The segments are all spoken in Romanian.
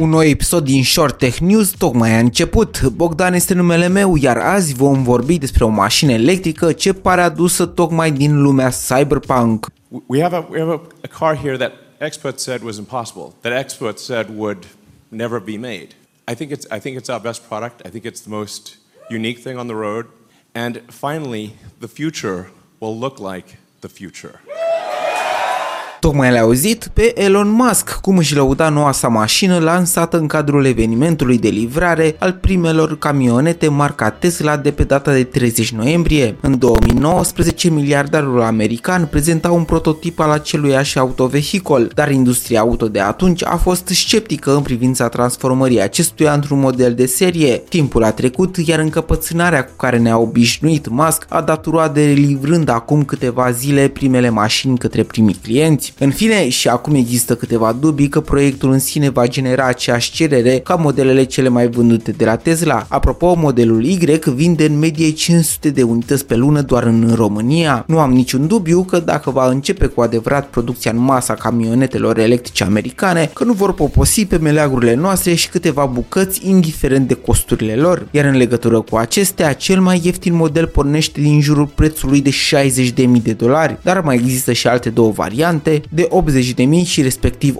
Un nou episod din Short Tech News tocmai a început. Bogdan este numele meu, iar azi vom vorbi despre o mașină electrică ce pare adusă tocmai din lumea cyberpunk. We have a, we have a, a car here that experts said was impossible, that experts said would never be made. I think it's, I think it's our best product. I think it's the most unique thing on the road. And finally, the future will look like the future. Tocmai l-a auzit pe Elon Musk cum își lăuda noua sa mașină lansată în cadrul evenimentului de livrare al primelor camionete marca Tesla de pe data de 30 noiembrie. În 2019, miliardarul american prezenta un prototip al aceluiași autovehicol, dar industria auto de atunci a fost sceptică în privința transformării acestuia într-un model de serie. Timpul a trecut, iar încăpățânarea cu care ne-a obișnuit Musk a dat roade livrând acum câteva zile primele mașini către primii clienți. În fine, și acum există câteva dubii că proiectul în sine va genera aceeași cerere ca modelele cele mai vândute de la Tesla. Apropo, modelul Y vinde în medie 500 de unități pe lună doar în România. Nu am niciun dubiu că dacă va începe cu adevărat producția în masa camionetelor electrice americane, că nu vor poposi pe meleagurile noastre și câteva bucăți indiferent de costurile lor. Iar în legătură cu acestea, cel mai ieftin model pornește din jurul prețului de 60.000 de dolari, dar mai există și alte două variante, de 80.000 și respectiv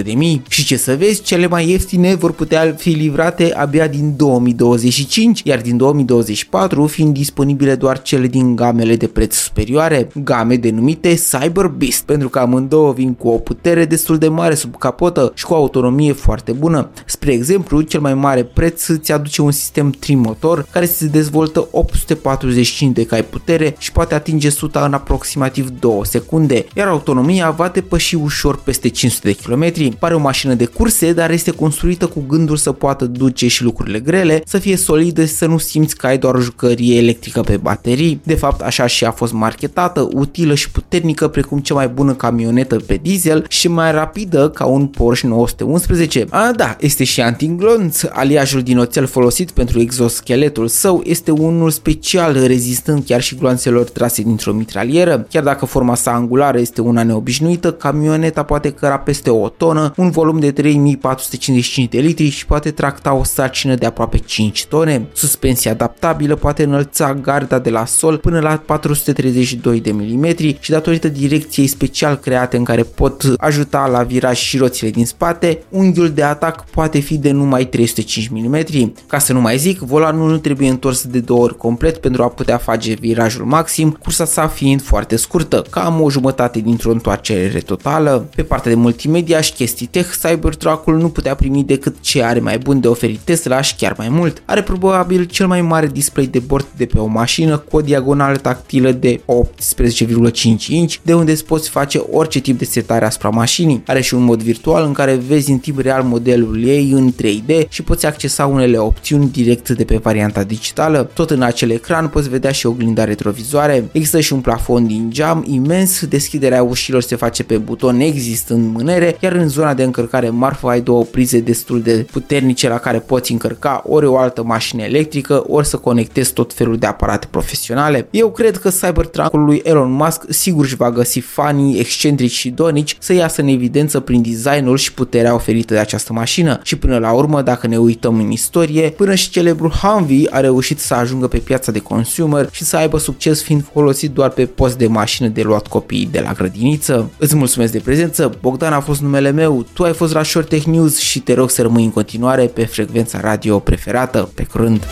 100.000 și ce să vezi, cele mai ieftine vor putea fi livrate abia din 2025, iar din 2024 fiind disponibile doar cele din gamele de preț superioare, game denumite Cyber Beast, pentru că amândouă vin cu o putere destul de mare sub capotă și cu o autonomie foarte bună. Spre exemplu, cel mai mare preț îți aduce un sistem trimotor care se dezvoltă 845 de cai putere și poate atinge 100 în aproximativ 2 secunde, iar autonomia va va depăși ușor peste 500 de km. Pare o mașină de curse, dar este construită cu gândul să poată duce și lucrurile grele, să fie solidă și să nu simți că ai doar o jucărie electrică pe baterii. De fapt, așa și a fost marketată, utilă și puternică precum cea mai bună camionetă pe diesel și mai rapidă ca un Porsche 911. A, da, este și antiglonț. Aliajul din oțel folosit pentru exoscheletul său este unul special, rezistând chiar și gloanțelor trase dintr-o mitralieră, chiar dacă forma sa angulară este una neobișnuită obișnuită, camioneta poate căra peste o tonă, un volum de 3455 de litri și poate tracta o sarcină de aproape 5 tone. Suspensia adaptabilă poate înălța garda de la sol până la 432 de mm și datorită direcției special create în care pot ajuta la viraj și roțile din spate, unghiul de atac poate fi de numai 305 mm. Ca să nu mai zic, volanul nu trebuie întors de două ori complet pentru a putea face virajul maxim, cursa sa fiind foarte scurtă, cam o jumătate dintr-o întoarcere cerere totală. Pe partea de multimedia și chestii tech, Cybertruck-ul nu putea primi decât ce are mai bun de oferit Tesla și chiar mai mult. Are probabil cel mai mare display de bord de pe o mașină cu o diagonală tactilă de 18,5 inch, de unde îți poți face orice tip de setare asupra mașinii. Are și un mod virtual în care vezi în timp real modelul ei în 3D și poți accesa unele opțiuni direct de pe varianta digitală. Tot în acel ecran poți vedea și oglinda retrovizoare. Există și un plafon din geam imens, deschiderea ușilor se face face pe buton existând mânere, iar în zona de încărcare marfă ai două prize destul de puternice la care poți încărca ori o altă mașină electrică, ori să conectezi tot felul de aparate profesionale. Eu cred că Cybertruck-ul lui Elon Musk sigur își va găsi fanii excentrici și donici să iasă în evidență prin designul și puterea oferită de această mașină. Și până la urmă, dacă ne uităm în istorie, până și celebrul Humvee a reușit să ajungă pe piața de consumer și să aibă succes fiind folosit doar pe post de mașină de luat copii de la grădiniță. Îți mulțumesc de prezență, Bogdan a fost numele meu, tu ai fost la Short Tech News și te rog să rămâi în continuare pe frecvența radio preferată. Pe curând!